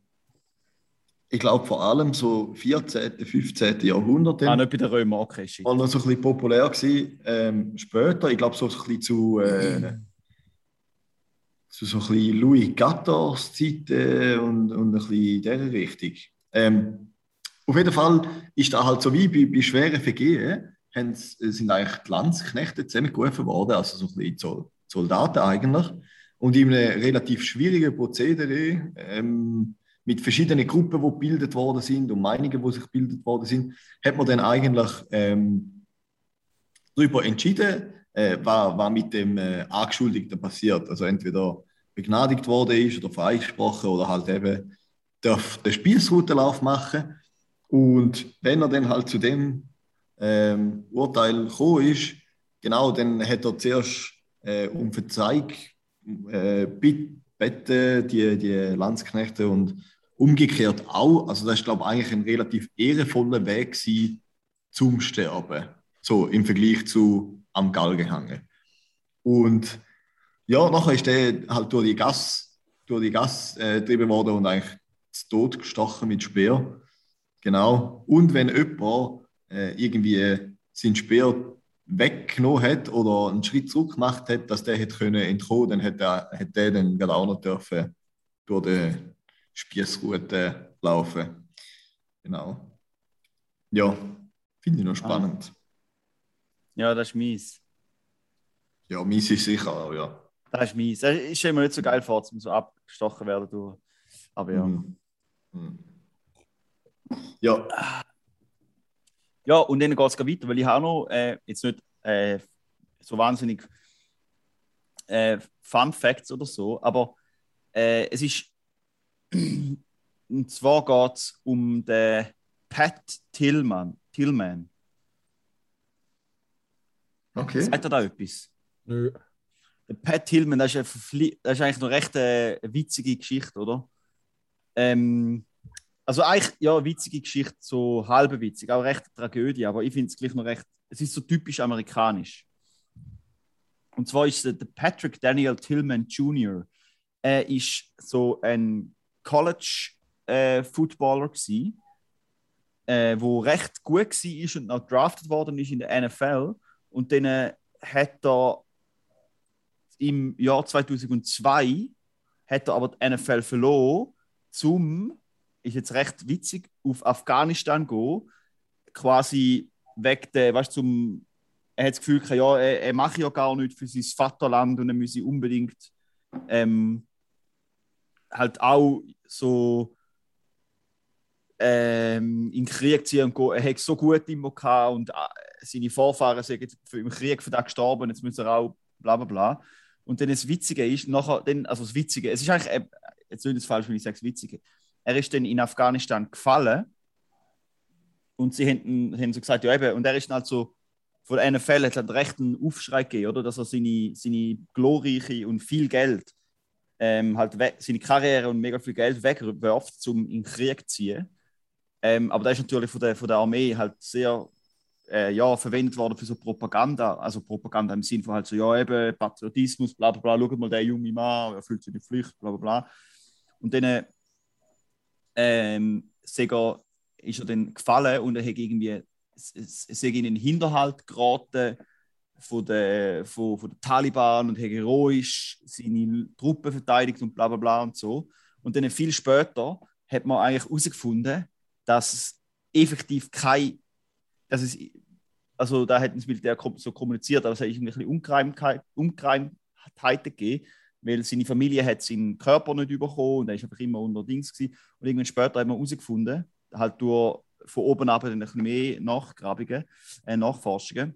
ich glaube vor allem so 14., 15. Jahrhundert. Ah, nicht bei den Römern, okay, shit. war noch so ein bisschen populär gewesen. Ähm, später, ich glaube so ein bisschen zu, äh, so ein bisschen Louis Gators Zeiten und, und ein bisschen in dieser Richtung. Ähm, auf jeden Fall ist da halt so wie bei, bei schweren Vergehen, haben, sind eigentlich die Landsknechte zusammengerufen worden, also so ein bisschen Sol- Soldaten eigentlich. Und in einem relativ schwierigen Prozedere, ähm, mit verschiedenen Gruppen, die gebildet worden sind und Meinungen, die sich gebildet worden sind, hat man dann eigentlich ähm, darüber entschieden, äh, was, was mit dem äh, Angeschuldigten passiert. Also entweder begnadigt worden ist oder freigesprochen oder halt eben darf den Spießrutenlauf machen. Und wenn er dann halt zu dem ähm, Urteil gekommen ist, genau, dann hat er zuerst äh, um Verzeihung äh, bitten, die, die Landsknechte und umgekehrt auch. Also das ist, glaube ich, eigentlich ein relativ ehrenvoller Weg gewesen zum Sterben. So im Vergleich zu am Galgen hängen. Und ja, nachher ist der halt durch die Gas, durch die Gas äh, getrieben worden und eigentlich zu Tod gestochen mit Speer. Genau. Und wenn jemand äh, irgendwie seinen Speer weggenommen hat oder einen Schritt zurück gemacht hat, dass der hätte können entkommen, dann hätte er, hätte der dann gerade auch noch dürfen durch die Spießroute laufen. Genau. Ja, finde ich noch spannend. Ja, das ist mies. Ja, mies ist sicher auch, ja. Das ist mies. Das ist immer nicht so geil vor, zum so abgestochen werden durch. Aber ja. Mhm. Mhm. Ja, Ja, und dann geht es weiter, weil ich habe noch äh, jetzt nicht äh, so wahnsinnig äh, Fun Facts oder so, aber äh, es ist. (clears throat) und zwar geht es um den Pat Tillman. Tillman. Okay. Sagt er da etwas? Nö. Der Pat Tillman, das ist, eine das ist eigentlich noch recht äh, eine witzige Geschichte, oder? Ähm, also eigentlich, ja, eine witzige Geschichte, so halbe witzig, auch recht eine Tragödie, aber ich finde es gleich noch recht, es ist so typisch amerikanisch. Und zwar ist der Patrick Daniel Tillman Jr. Er ist so ein College-Footballer gsi, äh, wo recht gut war und auch drafted worden ist in der NFL. Und dann äh, hat er im Jahr 2002 hat er aber die NFL verloren, zum, ist jetzt recht witzig, auf Afghanistan gehen, quasi weg der, weißt zum, er hat das Gefühl, ja, er, er mache ja gar nichts für sein Vaterland und er müsse unbedingt ähm, halt auch so ähm, in den Krieg ziehen und gehen. Er hat so gut immer gehabt und äh, seine Vorfahren sind im Krieg für das gestorben, jetzt müssen er auch bla bla bla. Und dann das Witzige ist, nachher, dann, also das Witzige, es ist eigentlich, äh, jetzt nicht das falsch, wenn ich sage das Witzige, er ist dann in Afghanistan gefallen und sie haben, haben so gesagt, ja eben, und er ist dann halt so, von der NFL hat recht einen Aufschrei gegeben, oder? dass er seine, seine glorreiche und viel Geld, ähm, halt seine Karriere und mega viel Geld wegwirft, um in den Krieg zu ziehen. Ähm, aber das ist natürlich von der, von der Armee halt sehr äh, ja, verwendet worden für so Propaganda. Also Propaganda im Sinne von halt so, ja, eben Patriotismus, bla bla bla, schaut mal, der junge Mann, er fühlt seine Pflicht, bla bla bla. Und dann ähm, Sega ist er dann gefallen und er hat irgendwie ist in den Hinterhalt geraten von den, von, von den Taliban und hat heroisch seine Truppen verteidigt und bla bla bla und so. Und dann viel später hat man eigentlich herausgefunden, dass es effektiv kein, dass es, also da hat das Militär kom- so kommuniziert, aber es hat irgendwie Ungereimtheit, Ungereimtheiten gegeben, weil seine Familie hat seinen Körper nicht bekommen und er ist einfach immer unter Dings gewesen. Und irgendwann später hat man herausgefunden, halt durch von oben ab ein bisschen mehr Nachgrabungen, äh, Nachforschungen,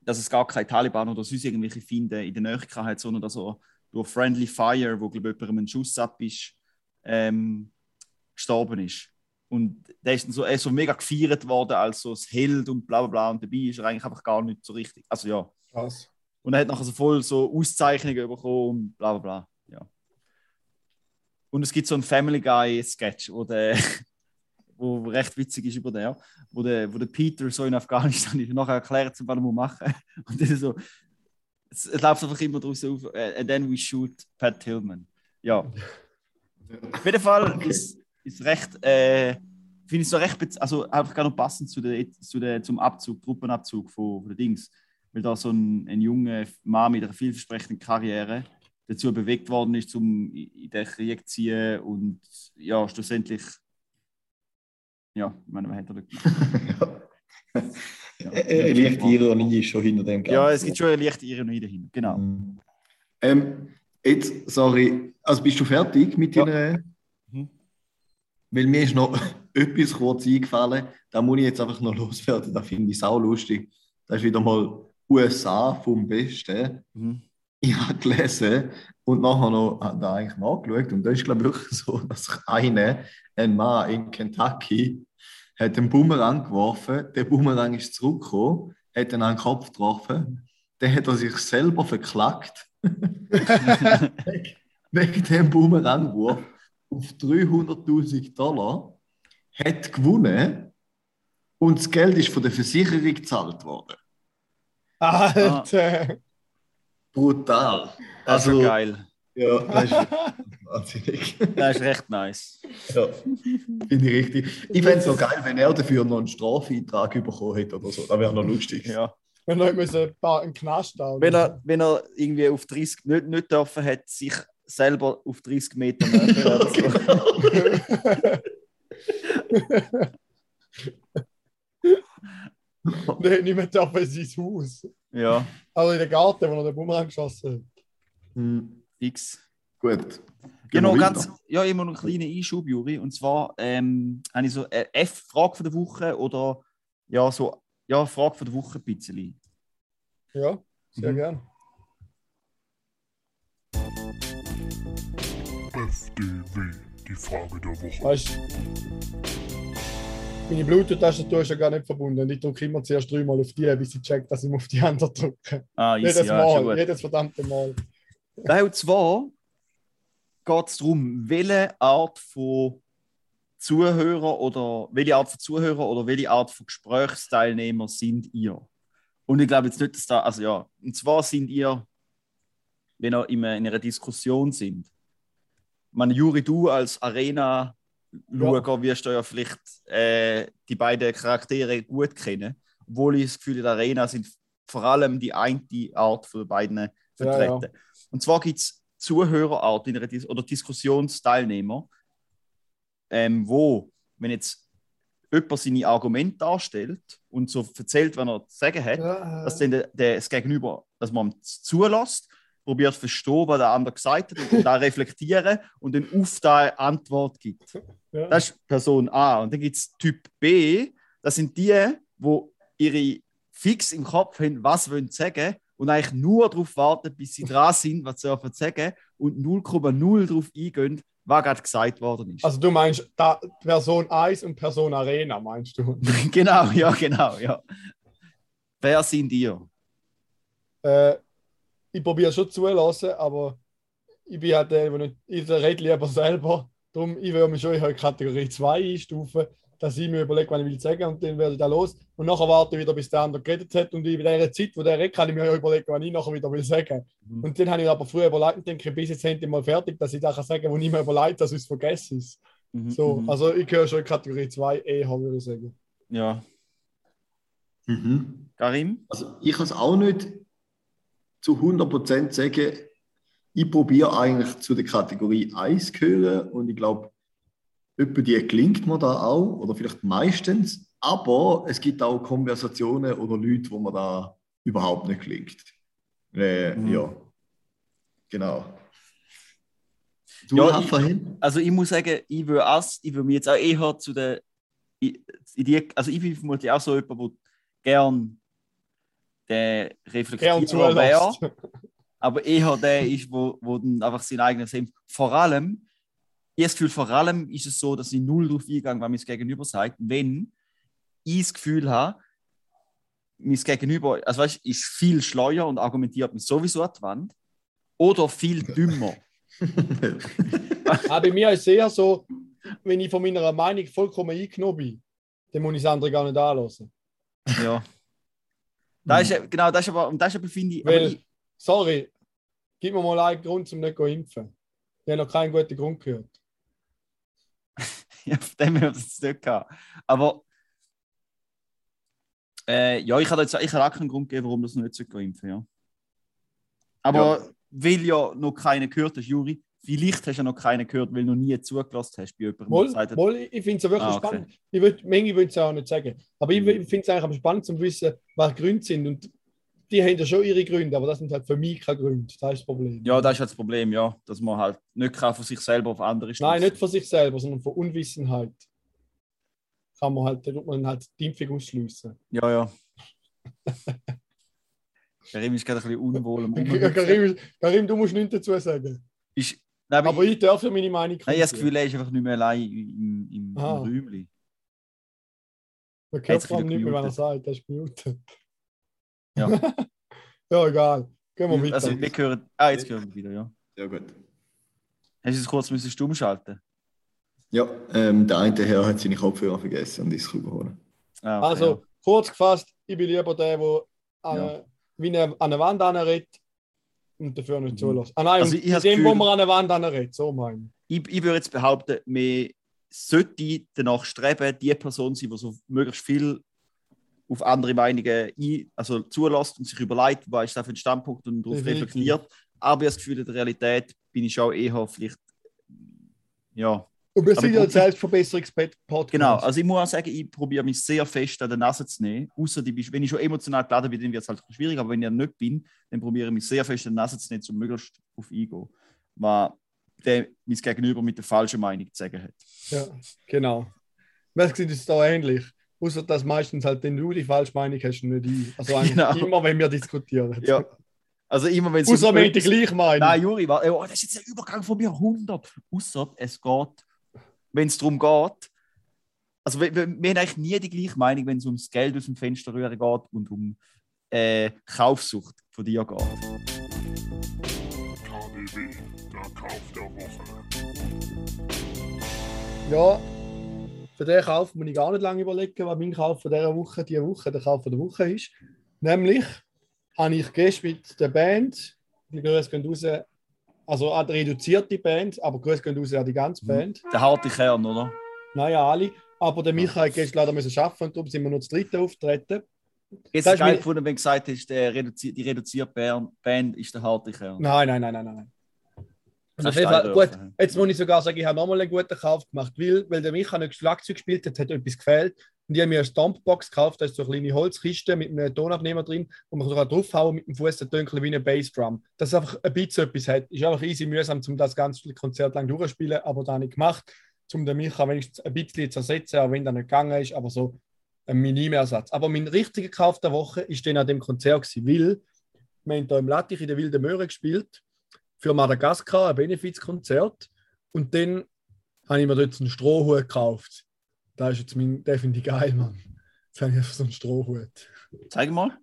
dass es gar keine Taliban oder sonst irgendwelche Finde in der Nähe hat, sondern dass er durch Friendly Fire, wo glaube ich jemandem einen Schuss ab ist, ähm, gestorben ist. Und der ist dann so, er ist so mega gefeiert worden als so das Held und bla bla bla. Und dabei ist er eigentlich einfach gar nicht so richtig. Also ja. Krass. Und er hat nachher so voll so Auszeichnungen bekommen und bla bla bla. Ja. Und es gibt so einen Family Guy-Sketch, wo, der, (laughs) wo recht witzig ist über den, wo der, wo der Peter so in Afghanistan ist und nachher erklärt, was er machen muss. (laughs) Und dann so, es, es läuft einfach immer draus auf, and then we shoot Pat Tillman. Ja. (laughs) Auf jeden Fall ist ist recht, äh, finde ich so recht, also einfach gar noch passend zu der, zu der, zum Abzug, Truppenabzug von, von den Dings. Weil da so ein, ein junger Mann mit einer vielversprechenden Karriere dazu bewegt worden ist, um in den Krieg zu ziehen und ja, schlussendlich, ja, ich meine, man hat er gemacht. (laughs) Eine leichte Ironie ist schon hinter dem Ganzen. Ja, es gibt schon eine leichte Ironie dahinter, genau. Mhm. Ähm, jetzt, sorry, also bist du fertig mit Ja. deiner. Weil mir ist noch (laughs) etwas kurz eingefallen, da muss ich jetzt einfach noch loswerden, da finde ich sau lustig. Das ist wieder mal USA vom Besten. Mhm. Ich habe gelesen und nachher noch da eigentlich nachgeschaut und da ist glaube ich wirklich so, (laughs) dass einer, ein Mann in Kentucky, hat einen Boomerang geworfen, der Boomerang ist zurückgekommen, hat ihn an den Kopf getroffen, dann hat er sich selber verklagt (laughs) wegen dem Boomerangwurf auf 300.000 Dollar, hat gewonnen und das Geld ist von der Versicherung gezahlt worden. Alter! Brutal. Das ist schon geil. Ja, das ist (laughs) wahnsinnig. Das ist recht nice. Ja, finde ich richtig. Ich fände es noch geil, wenn er dafür noch einen Strafeintrag bekommen hätte oder so. Das wäre noch lustig. Ja. Wenn wir müssen da einen Knast haben. Wenn er, wenn er irgendwie auf 30 nicht, nicht dürfen hat, sich selber auf 30 Meter näher (laughs) so. Der hat nicht mehr dürfen in sein Haus. Ja, Also in den Garten, wo er den Bumerang geschossen hat. Hm, fix. gut. Genau, ganz, ja, immer noch einen kleinen Einschub, Juri. Und zwar ähm, habe ich so eine F-Frage von der Woche oder ja, so, ja, Frage von der Woche ein bisschen. Ja, sehr Mhm. gern. Die Frage der Woche. Weißt du, meine Bluetooth-Tastatur ist ja gar nicht verbunden. Und ich drücke immer zuerst dreimal auf die, bis ich check, dass ich auf die andere drücke. Ah, easy, Jedes ja, Mal, gut. jedes verdammte Mal. Und zwar geht es darum, welche Art von Zuhörer oder welche Art von Zuhörer oder welche Art von Gesprächsteilnehmer sind ihr? Und ich glaube jetzt nicht, dass da, also ja, und zwar sind ihr, wenn ihr in einer, in einer Diskussion sind. Meine, Juri, du als Arena-Schauer wirst du ja vielleicht äh, die beiden Charaktere gut kennen, obwohl ich das Gefühl in der Arena sind vor allem die eine Art von den beiden Ja, vertreten. Und zwar gibt es Zuhörerart Dis oder Diskussionsteilnehmer, ähm, wo, wenn jetzt jemand seine Argumente darstellt und so erzählt, was er zu sagen hat, Ja, dass dann der, das Gegenüber, dass man zulässt, probiert zu verstehen, was der andere gesagt hat und da reflektieren und dann auf da eine Antwort gibt. ja. Das ist Person A. Und dann gibt es Typ B, das sind die, wo ihre fix im Kopf haben, was sie wollen sagen und eigentlich nur darauf warten, bis sie dran sind, was sie dürfen sagen und 0,0 darauf eingehen, was gerade gesagt worden ist. Also du meinst da, Person 1 und Person Arena, meinst du? (laughs) genau, ja, genau, ja. Wer sind ihr? Äh, ich probiere schon zulassen, aber ich bin halt der, der nicht, ich rede lieber selber. Darum, ich würde mich schon in Kategorie 2 einstufen, dass ich mir überlege, was ich will sagen und dann werde ich da los. Und nachher warte ich wieder, bis der andere geredet hat. Und in der Zeit, wo der redet, kann ich mir überlegen, was ich nachher wieder will sagen. Mhm. Und dann habe ich aber früher überlegt und denke, bis jetzt endlich mal fertig, dass ich da kann sagen kann, wo ich mir überlegt, dass ich es vergessen ist. Mhm, So, mhm. also ich gehöre schon in Kategorie 2 eher, würde ich sagen. ja. Mhm. Karim? Also ich kann es auch nicht zu 100% sagen. Ich probiere eigentlich zu der Kategorie 1 gehören und ich glaube, etwa die gelingt mir da auch oder vielleicht meistens. Aber es gibt auch Konversationen oder Leute, wo man da überhaupt nicht gelingt. Äh, Mhm. Ja, genau. Du, Ja, Raphael? Also ich muss sagen, ich will, als, ich will mich jetzt auch eher zu der, in die, also ich bin vermutlich auch so jemand, der gern der reflektiert wäre, zulässt. aber eher der ist, wo, wo dann einfach sein eigenes Leben. Vor allem, ich das Gefühl, vor allem ist es so, dass ich null darauf eingehe, wenn mir das Gegenüber sagt, wenn ich das Gefühl habe, mein Gegenüber, also weißt, ist viel schleuer und argumentiert mir sowieso an die Wand oder viel dümmer. (laughs) Ah, bei mir ist es eher so, wenn ich von meiner Meinung vollkommen eingenommen bin, dann muss ich das andere gar nicht anlassen. ja. Da ist, ja- genau, das ist aber, und das ist aber, finde ich, Weil, ich, sorry, gib mir mal einen Grund, zum nicht zu impfen. Ich habe noch keinen guten Grund gehört. (laughs) Ja, von dem her das nicht gehabt. Aber äh, ja, ich habe jetzt ich habe auch keinen Grund gegeben, warum das noch nicht so impfen ja. Aber weil ja noch keiner gehört hast, Juri, vielleicht hast du ja noch keinen gehört, weil du noch nie zugelassen hast bei jemandem, gesagt hat, mal, ich finde es ja wirklich Ah, okay. spannend. Ich würd, manche würden es auch nicht sagen. Aber ich, Mhm. ich finde es eigentlich am spannend zu wissen, was Gründe sind. Und die haben ja schon ihre Gründe, aber das sind halt für mich keine Gründe. Das ist das Problem. ja, das ist halt das Problem, ja, dass man halt nicht kann von sich selber auf andere Nein, schliessen. nicht von sich selber, sondern von Unwissenheit. Kann man halt, da tut man halt die Impfung ausschliessen. Ja, ja. (laughs) Karim ist gerade ein bisschen unwohl. (laughs) Karim. Karim, du musst nichts dazu sagen. Ist, nein, aber Aber ich darf ja meine Meinung Nein, ich habe das. Gefühl, er ist einfach nicht mehr allein im, im, im Ah. Räumchen. Man Jetzt hört vor allem nicht mehr, wenn er sagt, das ist gemutet. Ja. (laughs) ja, egal. Gehen wir weiter. Also, wir hören. Ah, jetzt hören wir wieder, ja. Ja, gut. Hast du es kurz müssen stumm schalten? Ja, ähm, der eine Herr hat seine Kopfhörer vergessen und ist es überholen. Ah, okay, Also, kurz gefasst, ich bin lieber der, der Ja. wie eine, an eine Wand anredet und dafür nicht Mhm. zulässt. Ah nein, Also ich in das dem, wo Gefühl- man an eine Wand anredet, so meine ich. ich, würde jetzt behaupten, wir sollten danach streben, die Person sein, die so möglichst viel auf andere Meinungen ein, also zulässt und sich überlegt, was ist das für ein Standpunkt und darauf reflektiert. Aber ich habe das Gefühl, in der Realität bin ich auch eher vielleicht. Ja, Und wir sind ja ein. Selbstverbesserungs-Podcast. Genau, also ich muss auch sagen, ich probiere mich sehr fest an der Nase zu nehmen. Außer wenn ich schon emotional geladen bin, dann wird es halt schwierig. Aber wenn ich nicht bin, dann probiere ich mich sehr fest an der Nase zu nehmen, um möglichst auf eingehen. Was der mein Gegenüber mit der falschen Meinung zu sagen hat. Ja, genau. Wir sehen es da ähnlich. Außer dass meistens halt, wenn du die falsche Meinung hast, nicht ich. Also eigentlich Genau. immer, wenn wir diskutieren. Ja. Also immer wenn es. Außer wenn ich die gleich meine. Nein, Juri, oh, das ist jetzt ein Übergang von mir 100. Außer es geht, wenn es darum geht. Also wir, wir, wir haben eigentlich nie die gleiche Meinung, wenn es ums Geld aus dem Fenster rühren geht und um äh, Kaufsucht von dir geht. KDW, der Kauf der Woche. Ja, für den Kauf muss ich gar nicht lange überlegen, was mein Kauf von dieser Woche, diese Woche, der Kauf von der Woche ist. Nämlich habe ich gestern mit der Band, die Grüße gehen raus, also an die reduzierte Band, aber Grüße gehen raus an die ganze Mhm. Band. Der harte Kern, oder? Nein, ja, alle. Aber der Michael hat gestern leider müssen arbeiten und darum sind wir nur zu dritt auftreten. Jetzt Das ist geil gefunden, wenn du gesagt hast, die reduzierte Band, Band ist der harte Kern. Nein, nein, nein, nein, nein. Jeden Fall, gut, einwerfen. jetzt muss ich sogar sagen, ich habe nochmal einen guten Kauf gemacht, weil, weil der Michael nicht Schlagzeug gespielt hat, hat etwas gefehlt. Und ich habe mir eine Stompbox gekauft, da ist so eine kleine Holzkiste mit einem Tonabnehmer drin, wo man sogar draufhauen mit dem Fuß, der tönt wie eine Bassdrum. Dass es einfach ein bisschen etwas hat. Ist einfach easy mühsam, um das ganze Konzert lang durchzuspielen, aber da habe ich gemacht, um den Michael wenigstens ein bisschen zu ersetzen, auch wenn das nicht gegangen ist, aber so ein Minimersatz. Aber mein richtiger Kauf der Woche ist dann an dem Konzert gewesen, weil wir haben hier im Lattich in der Wilden Möhre gespielt für Madagaskar, ein Benefizkonzert. Und dann habe ich mir dort einen Strohhut gekauft. Da ist jetzt mein, der finde ich geil, Mann. Jetzt habe ich einfach so einen Strohhut. Zeig mal.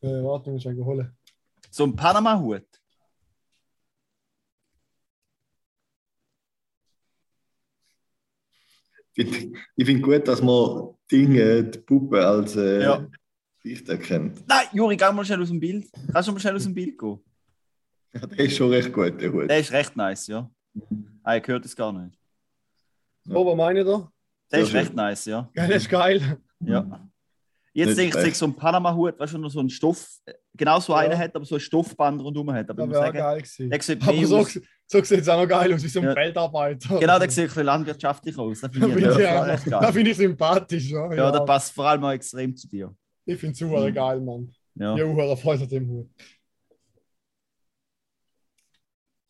Äh, warte, ich muss einen holen. So ein Panama-Hut. Ich finde ich find gut, dass man Dinge, die Puppe als äh, Ja. Gesicht erkennt. Nein, Juri, geh mal schnell aus dem Bild. Kannst du mal schnell aus dem Bild gehen? (laughs) Ja, der ist schon recht gut, der Hut. Der ist recht nice, ja. Ah, ihr hört es gar nicht. Ja. Oh, was meine ich da? Der ist recht nice, ja. Ja, das ist geil. ja. Jetzt denke ich, so ein Panama-Hut, weißt du, noch so ein Stoff, genau so Ja. einen hat, aber so ein Stoffband rundherum hat. Aber Das ich muss sagen, geil gewesen. der sieht Aber so, aus. so sieht es auch noch geil aus, wie so ein Ja. Feldarbeiter. Genau, der sieht ein bisschen landwirtschaftlich aus. Das Da finde ich, ich, ja, da finde ich sympathisch. Ja, Ja, der passt vor allem auch extrem zu dir. Ich finde es super Mhm. geil, Mann. Ja. Ja, Uhr Freude an dem Hut.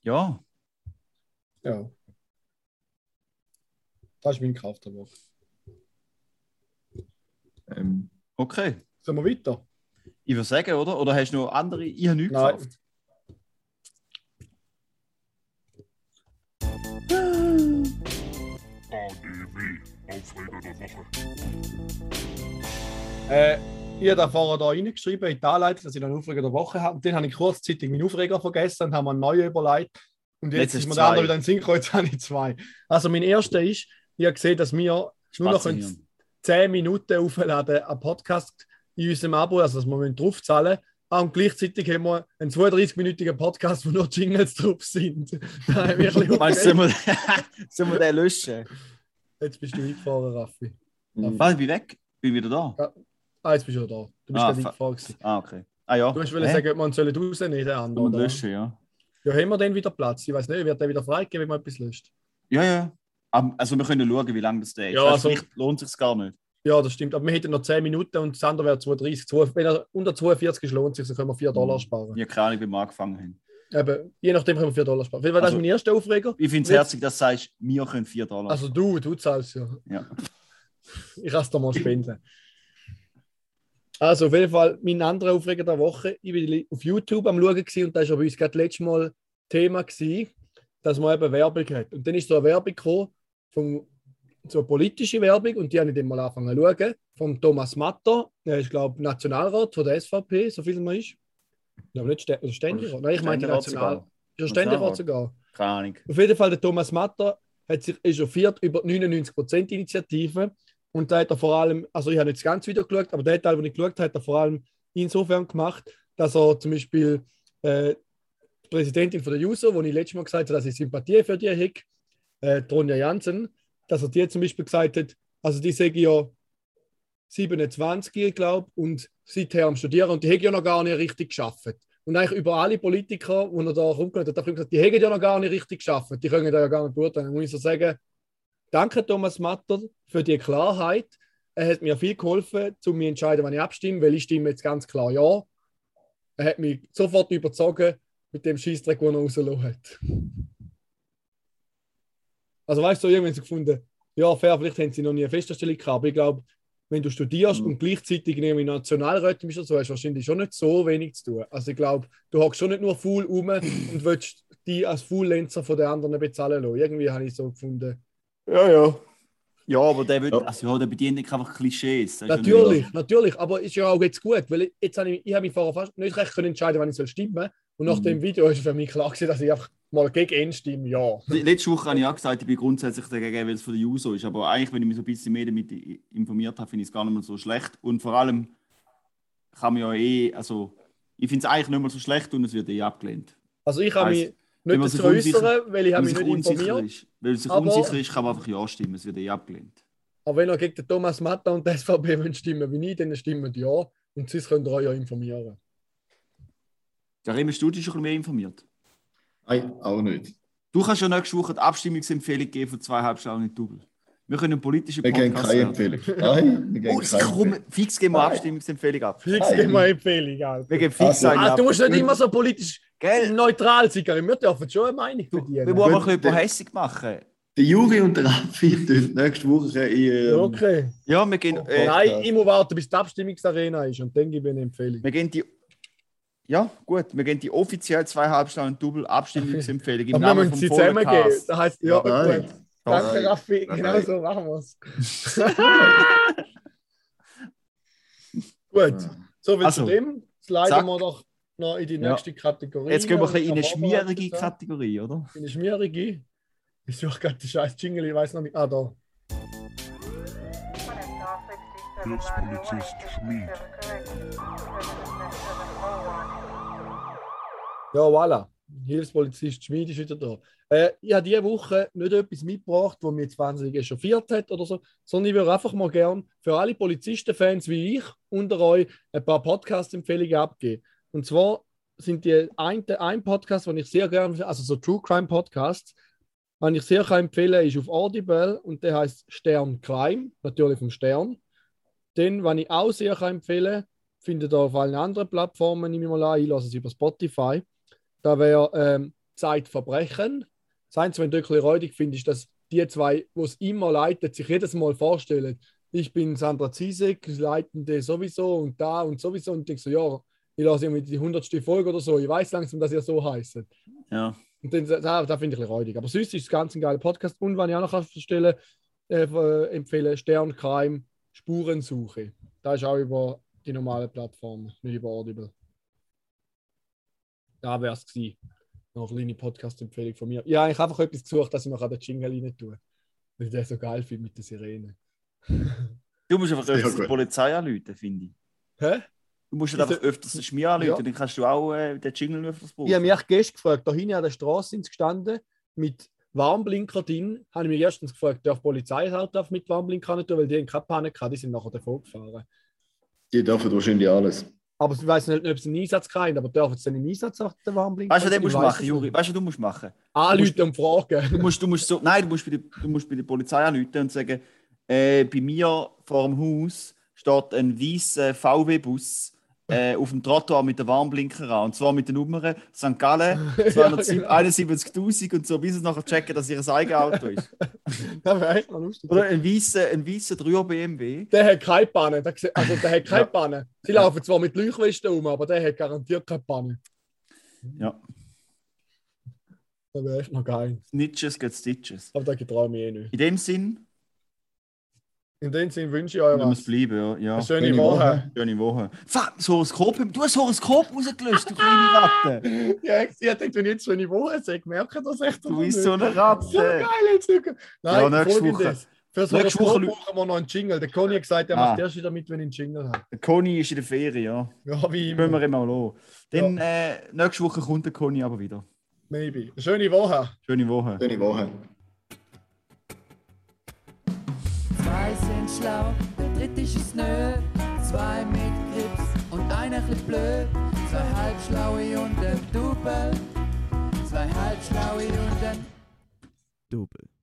Ja. Ja. Das ist mein Kauf der Woche. Ähm, Okay. Sollen wir weiter? Ich würde sagen, oder? Oder hast du noch andere? Ich habe nichts Nein. gekauft. ADW, Aufreger der Woche. Äh, ich habe da vorher da reingeschrieben in die Anleitung, dass ich einen Aufreger der Woche habe. Und dann habe ich kurzzeitig meinen Aufreger vergessen und habe mir einen neuen überlegt. Und jetzt, Jetzt ist mir der andere wieder ein Synchro, jetzt habe ich zwei. Also mein erster ist, ich habe gesehen, dass wir nur noch Spazieren. 10 Minuten aufladen am Podcast in unserem Abo, also dass wir draufzahlen müssen. Ah, und gleichzeitig haben wir einen 32-minütigen Podcast, wo nur Jingles drauf sind. (laughs) Da haben wir ein bisschen Meinst du, (laughs) sollen wir, den löschen? Jetzt bist du eingefahren, Raffi. Was, ich bin weg? Bin wieder da? Ah, jetzt bist du da. Du bist Ah, gerade gewesen. Ah, okay. Ah ja. Du hast wollen sagen, ob man sollen rausnehmen, den anderen. Sollen wir oder? löschen, ja. Ja, haben wir dann wieder Platz? Ich weiß nicht, wird der wieder freigegeben, wenn man etwas löscht? Ja, ja. Also wir können schauen, wie lange das dauert. Ja, also- Vielleicht lohnt es sich gar nicht. Ja, das stimmt. Aber wir hätten noch 10 Minuten und das andere wäre 32. Zwei- Wenn er unter 42 ist, lohnt es sich, dann können wir 4 Dollar sparen. Ich habe keine Ahnung, wie wir angefangen haben. Eben, je nachdem können wir 4 Dollar sparen. Das Also- ist mein erster Aufreger. Ich finde es herzig, dass du sagst, wir können 4 Dollar. Also du, du zahlst ja. ja. Ich es dir mal spenden. Also auf jeden Fall, mein anderer Aufreger der Woche. Ich war auf YouTube am Schauen und da war bei uns gerade letztes Mal Thema, gewesen, dass man eben Werbung hat. Und dann ist so eine Werbung gekommen, vom, so eine politische Werbung und die habe ich dann mal angefangen zu schauen, von Thomas Matter. Er ist, glaube ich, Nationalrat von der SVP, so viel man ist. Ich glaube nicht Stä- oder Ständerat. Nein, ich meine National. Ist er Ständerat Nationalrat. sogar? Keine Ahnung. Auf jeden Fall, der Thomas Matter hat sich echauffiert über die 99%-Initiative. Und da hat er vor allem, also ich habe das ganze Video geschaut, aber der Teil, den ich geschaut habe, hat er vor allem insofern gemacht, dass er zum Beispiel äh, die Präsidentin von der JUSO, wo ich letztes Mal gesagt habe, dass ich Sympathie für die habe, äh, Tronja Jansen, dass er dir zum Beispiel gesagt hat, also die sage ja 27, ich glaube, und seither am Studieren und die haben ja noch gar nicht richtig geschafft. Und eigentlich über alle Politiker, die er da rumgehört hat, hat er gesagt, die haben ja noch gar nicht richtig geschafft, die können da ja gar nicht beurteilen. Dann muss ich so sagen, danke Thomas Matter für die Klarheit. Er hat mir viel geholfen, um mich zu entscheiden, wann ich abstimme, weil ich stimme jetzt ganz klar ja. Er hat mich sofort überzogen mit dem Scheißdreck, den er rausgelassen hat. Also weißt du, so irgendwann so gefunden, ja, fair, vielleicht haben sie noch nie eine Festanstellung gehabt, aber ich glaube, wenn du studierst Mhm. und gleichzeitig irgendwie Nationalrätin bist, oder so, hast du wahrscheinlich schon nicht so wenig zu tun. Also ich glaube, du hockst schon nicht nur faul rum und willst die als Faulenzer von den anderen bezahlen lassen. Irgendwie habe ich so gefunden. Ja, ja. Ja, aber der, Ja. also, ja, der bedient nicht einfach Klischees. Natürlich, natürlich. Aber ist ja auch jetzt gut, weil ich- jetzt habe ich, ich habe mich vorher fast nicht recht können entscheiden, wann ich soll stimmen. Und nach Mhm. dem Video ist für mich klar gewesen, dass ich einfach mal gegen ihn stimme. Ja. Letzte Woche habe ich auch gesagt, ich bin grundsätzlich dagegen, weil es von der Juso ist. Aber eigentlich, wenn ich mich so ein bisschen mehr damit informiert habe, finde ich es gar nicht mal so schlecht. Und vor allem kann man ja eh, also ich finde es eigentlich nicht mal so schlecht und es wird eh abgelehnt. Also ich habe mich nicht unsicher- äußern, weil ich habe es mich sich nicht unsicher informiert. ist. Weil es sich Aber- unsicher ist, kann man einfach Ja stimmen. Es wird eh abgelehnt. Aber wenn ihr gegen den Thomas Matta und die SVP wollt stimmen wie ich, dann stimmt ja. Und sonst könnt ihr euch ja informieren. Karim, hast du dich schon ein bisschen mehr informiert? Nein, auch nicht. Du kannst ja nächste Woche die Abstimmungsempfehlung geben von zweieinhalb Stunden in Double. Wir können einen politischen Wir geben Podcast keine. Empfehlung. Nein, wir geben Oh, keine komm, Empfehlung. fix geben wir. Abstimmungsempfehlung ab. Fix dir mal Empfehlung, Alter. Wir geben fix Also- eine Ah, ab. du musst nicht immer so politisch Gell? neutral sein. Karim. Wir dürfen schon eine Meinung verdienen. Wir wollen aber ein bisschen hässig machen. Der Juri und der Raffi (laughs) tun nächste Woche in Ja, ähm, Okay. Ja, wir gehen, äh, Nein, ich muss warten, bis die Abstimmungsarena ist und dann gebe ich eine Empfehlung. wir gehen die. Ja, gut, wir gehen die offiziell zweieinhalb Stunden Double Abstimmungsempfehlung im Namen vom. Vollcast. Das heisst, ja, Nein. gut. Danke, Nein. Raffi. Nein. Genau so machen wir es. (laughs) gut, so viel Also, zu dem. Jetzt leiten zack. wir doch noch in die Ja. nächste Kategorie. Jetzt gehen wir ein bisschen in eine schmierige. Kategorie, oder? In eine schmierige. Ich suche gerade den scheiß Jingle, ich weiß noch nicht. Ah, da. Hilfspolizist Schmied. Ja, voilà. Hilfspolizist Schmid ist wieder da. Äh, ich habe diese Woche nicht etwas mitgebracht, das mich jetzt wahnsinnig echauffiert hat oder so, sondern ich würde einfach mal gern für alle Polizistenfans wie ich unter euch ein paar Podcast-Empfehlungen abgeben. Und zwar sind die ein, ein Podcast, den ich sehr gerne, also so True Crime Podcasts, den ich sehr kann empfehlen ist auf Audible und der heißt Stern Crime, natürlich vom Stern. Den, was ich auch sehr kann empfehlen findet ihr auf allen anderen Plattformen, nehme ich mal an, ich lasse es über Spotify. Da wäre ähm, Zeitverbrechen. Das Einzige, du ein bisschen räudig findest, ist, dass die zwei, die es immer leiten, sich jedes Mal vorstellen, ich bin Sandra Ziesek, Leitende sowieso und da und sowieso. Und ich so, ja, ich lasse irgendwie die 100. Folge oder so. Ich weiß langsam, dass ihr so heißt. Ja. Und dann, da, da finde ich ein bisschen räudig. Aber sonst ist es ganz ein geiler Podcast. Und wenn ich auch noch verstellen, äh, äh, empfehle, Sterncrime, Spurensuche. Da ist auch über die normale Plattform, nicht über Audible. Da wäre es gewesen. Noch eine kleine Podcast-Empfehlung von mir. Ja, ich habe einfach etwas gesucht, dass ich noch an den Jingle rein tue. Weil ich den so geil finde mit der Sirene. Du musst einfach die. Polizei anrufen, finde ich. Hä? Du musst Ist einfach er- öfters mir anrufen, Ja. dann kannst du auch äh, den Jingle öfters brauchen. Ich habe mich echt gestern gefragt, da hinten an der Straße sind sie gestanden, mit Warnblinker drin. Habe ich mich erstens gefragt, darf die Polizei halt darf mit Warnblinker nicht tun, weil die haben keine Panik gehabt, die sind nachher davon gefahren. Die dürfen wahrscheinlich alles. Aber ich weiß nicht, ob sie einen Einsatz kriegen, aber dürfen sie im Einsatz auch den Warnblinker? Weißt du, du Ich musst weiss machen, Juri? Weißt du, was du musst machen? Anrufen und fragen. Du musst, du musst so, nein, du musst, bei der, du musst bei der Polizei anrufen und sagen, äh, bei mir vor dem Haus steht ein weißer VW-Bus äh, auf dem Trottoir mit den Warnblinker an. Und zwar mit den Nummern St. Gallen (laughs) Ja, genau. 271.000 und so, bis sie nachher checken, dass ihr eigenes Auto ist. (laughs) Das wäre echt noch lustig. Oder ein weißer ein weißer 3er BMW. Der hat keine Panne. Der, also der hat keine Ja. Panne. Sie Ja. laufen zwar mit Leuchtwesten um, aber der hat garantiert keine Panne. Ja, Das wäre echt noch geil. Snitches get Stitches. Aber da getraue ich mich eh nicht. In dem Sinn, In dem Sinne wünsche ich euch wir was. es bleiben, ja. ja. Schöne Schöne Woche. Woche. Schöne Woche. Fuck, das Horoskop, du hast das Horoskop rausgelöst, du kleine Ratte. (laughs) Ja, ich sie hat gedacht, wenn ich jetzt schöne Woche sage, merke ich das echt. Du bist so eine So Ratte. geil jetzt. Nein, Ja, nächste folgendes. Fürs Nächste Horoskop Woche- brauchen wir noch einen Jingle. Der Conny hat gesagt, er Ah. macht erst wieder mit, wenn ich einen Jingle habe. Der Conny ist in der Ferien, ja. Ja, wie Können wir immer. immer los. Dann äh, nächste Woche kommt der Conny aber wieder. Maybe. Eine schöne Woche. Schöne Woche. Schöne Woche. Schlau, der dritte ist es nö. Zwei mit Grips und einer chli blöd. Zwei halbschlaue und ein Double. Zwei halbschlaue und ein Double.